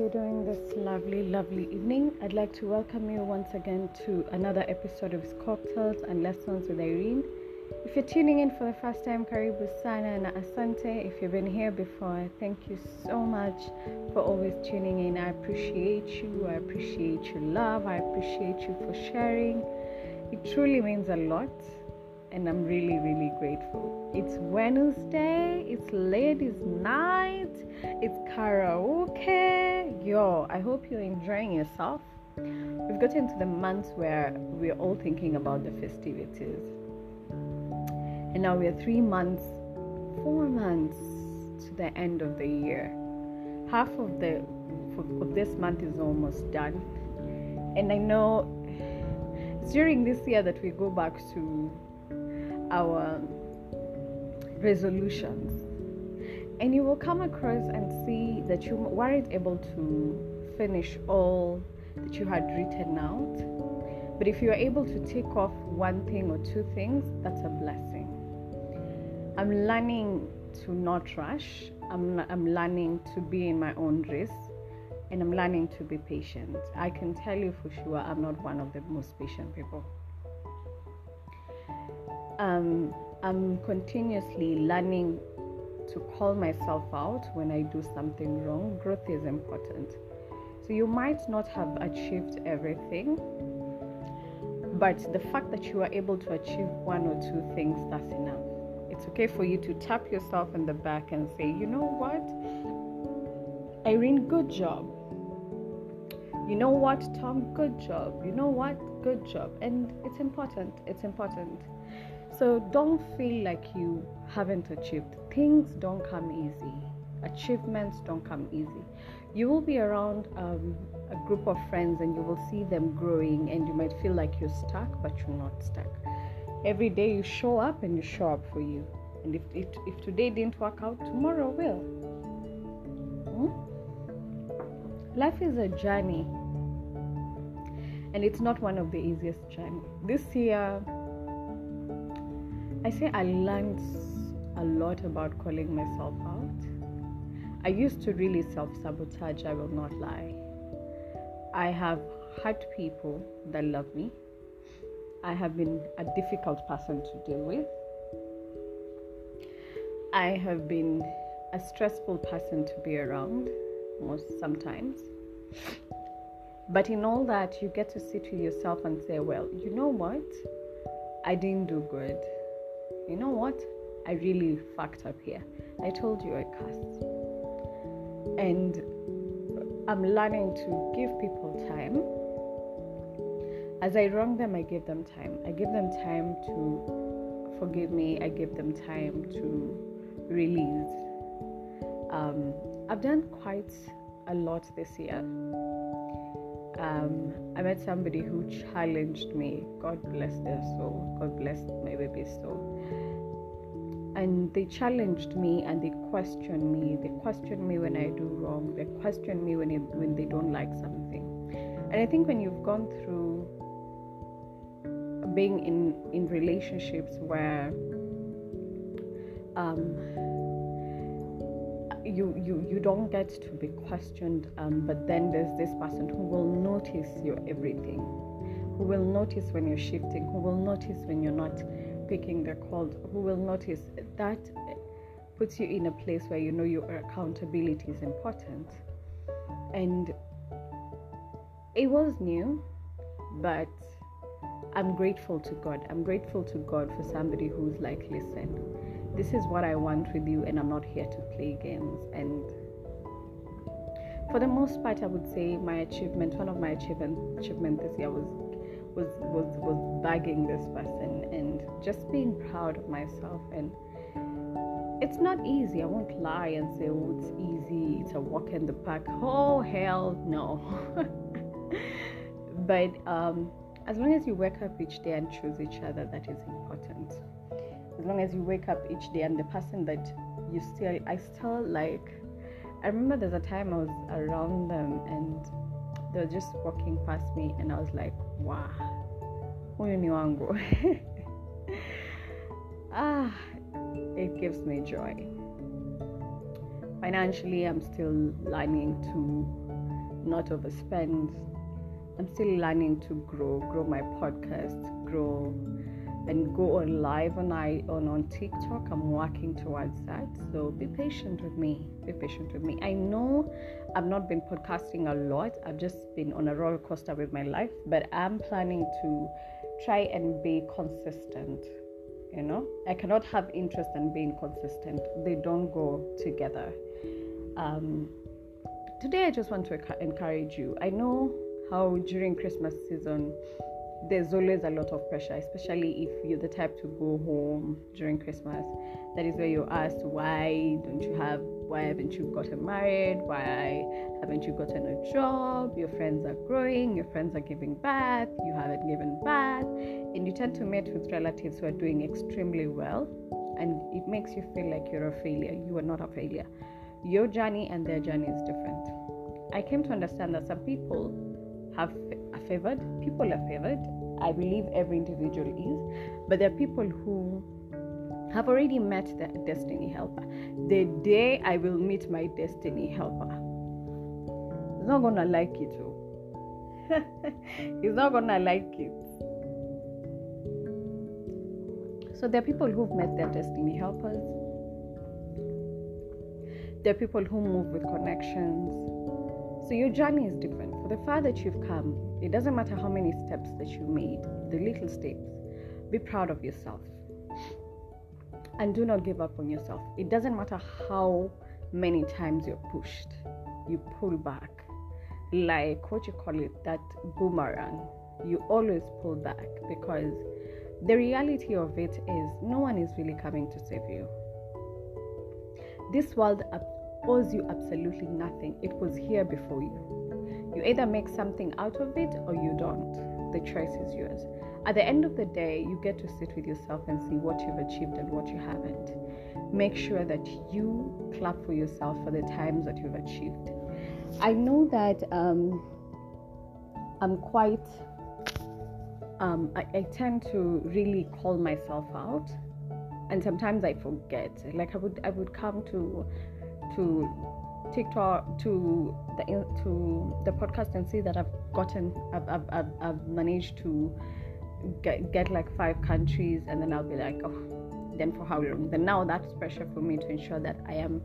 you doing this lovely, lovely evening? I'd like to welcome you once again to another episode of Cocktails and Lessons with Irene. If you're tuning in for the first time, Karibu Sana and Asante. If you've been here before, thank you so much for always tuning in. I appreciate you. I appreciate your love. I appreciate you for sharing. It truly means a lot and I'm really, really grateful. It's Wednesday, it's ladies' night, it's karaoke. Yo, I hope you're enjoying yourself. We've gotten to the months where we're all thinking about the festivities. And now we're three months, four months to the end of the year. Half of the of this month is almost done. And I know it's during this year that we go back to our resolutions and you will come across and see that you weren't able to finish all that you had written out. But if you are able to take off one thing or two things that's a blessing. I'm learning to not rush. I'm, I'm learning to be in my own race and i'm learning to be patient. I can tell you for sure i'm not one of the most patient people. Um, I'm continuously learning to call myself out when I do something wrong. Growth is important. So you might not have achieved everything, but the fact that you are able to achieve one or two things, that's enough. It's okay for you to tap yourself in the back and say, you know what? Irene, good job. You know what, Tom? Good job. You know what? Good job. And it's important. It's important. So don't feel like you haven't achieved. Things don't come easy. Achievements don't come easy. You will be around um, a group of friends and you will see them growing, and you might feel like you're stuck, but you're not stuck. Every day you show up and you show up for you. And if, if, if today didn't work out, tomorrow will. Hmm? Life is a journey, and it's not one of the easiest journeys. This year, I say I learned a lot about calling myself out. I used to really self sabotage, I will not lie. I have hurt people that love me. I have been a difficult person to deal with. I have been a stressful person to be around most sometimes. But in all that, you get to sit with yourself and say, well, you know what? I didn't do good you know what? I really fucked up here. I told you I cussed. And I'm learning to give people time. As I wrong them, I give them time. I give them time to forgive me. I give them time to release. Um, I've done quite a lot this year. Um, I met somebody who challenged me. God bless their soul. God bless my baby's soul and they challenged me and they questioned me they questioned me when i do wrong they question me when, it, when they don't like something and i think when you've gone through being in in relationships where um, you you you don't get to be questioned um, but then there's this person who will notice your everything who will notice when you're shifting who will notice when you're not picking the call who will notice that puts you in a place where you know your accountability is important. And it was new but i'm grateful to god. I'm grateful to god for somebody who's like listen this is what i want with you and i'm not here to play games. And for the most part i would say my achievement one of my achievement achievement this year was was was was bagging this person and just being proud of myself. And it's not easy. I won't lie and say oh it's easy. It's a walk in the park. Oh hell no. But um, as long as you wake up each day and choose each other that is important as long as you wake up each day and the person that you still i still like i remember there's a time i was around them and they were just walking past me and i was like wow ah it gives me joy financially i'm still learning to not overspend. I'm still learning to grow, grow my podcast, grow and go on live on I on, on TikTok. I'm working towards that. So be patient with me. Be patient with me. I know I've not been podcasting a lot. I've just been on a roller coaster with my life, but I'm planning to try and be consistent. You know, I cannot have interest in being consistent. They don't go together. Um, today, I just want to encourage you. I know how during Christmas season there's always a lot of pressure, especially if you're the type to go home during Christmas. That is where you're asked, why don't you have, why haven't you gotten married? Why haven't you gotten a job? Your friends are growing, your friends are giving birth, you haven't given birth, and you tend to meet with relatives who are doing extremely well, and it makes you feel like you're a failure. You are not a failure. Your journey and their journey is different. I came to understand that some people have favored, people are favored. I believe every individual is, but there are people who have already met their destiny helper. The day I will meet my destiny helper, he's not gonna like it. Oh. he's not gonna like it. So there are people who've met their destiny helpers. There are people who move with connections. So your journey is different. For the far that you've come, it doesn't matter how many steps that you made, the little steps. Be proud of yourself. And do not give up on yourself. It doesn't matter how many times you're pushed, you pull back. Like what you call it, that boomerang. You always pull back because the reality of it is no one is really coming to save you. This world owes you absolutely nothing. It was here before you. You either make something out of it or you don't. The choice is yours. At the end of the day, you get to sit with yourself and see what you've achieved and what you haven't. Make sure that you clap for yourself for the times that you've achieved. I know that um, I'm quite, um, I, I tend to really call myself out and sometimes I forget. Like I would, I would come to to TikTok to the to the podcast and see that I've gotten I've, I've, I've, I've managed to get, get like five countries and then I'll be like oh then for how long? Then now that's pressure for me to ensure that I am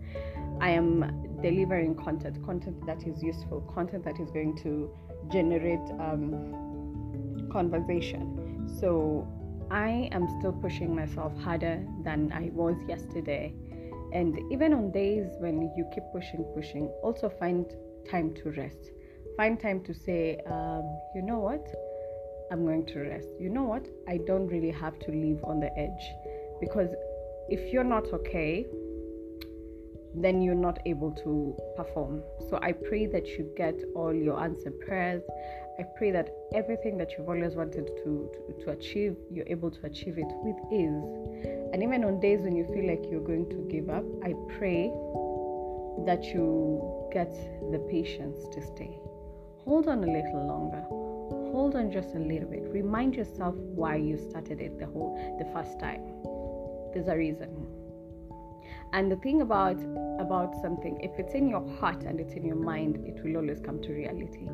I am delivering content content that is useful content that is going to generate um, conversation. So I am still pushing myself harder than I was yesterday and even on days when you keep pushing, pushing, also find time to rest. Find time to say, um, you know what? I'm going to rest. You know what? I don't really have to live on the edge. Because if you're not okay, then you're not able to perform. So I pray that you get all your answered prayers. I pray that everything that you've always wanted to, to, to, achieve, you're able to achieve it with ease. And even on days when you feel like you're going to give up, I pray that you get the patience to stay. Hold on a little longer. Hold on just a little bit. Remind yourself why you started it the whole the first time. There's a reason. And the thing about about something, if it's in your heart and it's in your mind, it will always come to reality.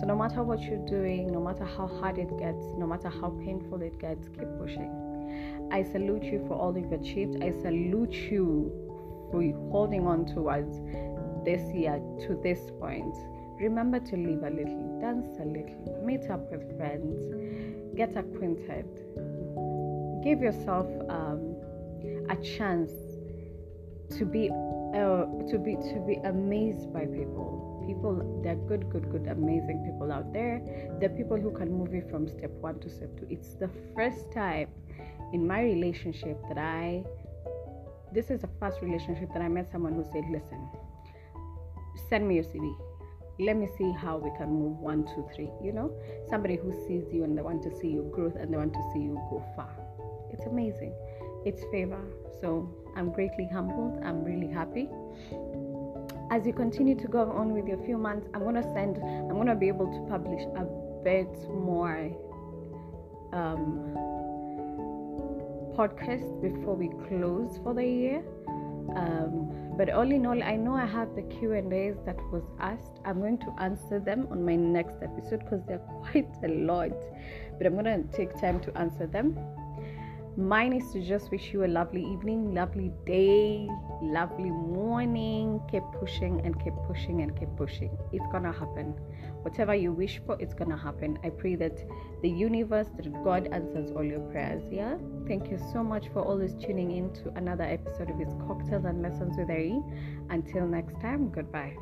So no matter what you're doing, no matter how hard it gets, no matter how painful it gets, keep pushing. I salute you for all you've achieved. I salute you for holding on towards this year to this point. Remember to live a little, dance a little, meet up with friends, get acquainted, give yourself um, a chance to be uh, to be to be amazed by people. People they're good good good amazing people out there. They're people who can move you from step one to step two. It's the first time in my relationship that i this is the first relationship that i met someone who said listen send me your cv let me see how we can move one two three. You know somebody who sees you and they want to see your growth and they want to see you go far. It's amazing it's favor so I'm greatly humbled. I'm really happy. As you continue to go on with your few months, I'm gonna send. I'm gonna be able to publish a bit more um, before we close for the year. Um, but all in all, I know I have the Q and A's that was asked. I'm going to answer them on my next episode because they're quite a lot. But I'm gonna take time to answer them. Mine is to just wish you a lovely evening, lovely day, lovely morning. Keep pushing and keep pushing and keep pushing. It's gonna happen. Whatever you wish for, it's gonna happen. I pray that the universe, that God answers all your prayers. Yeah. Thank you so much for always tuning in to another episode of His Cocktails and Lessons with Ari. Until next time, goodbye.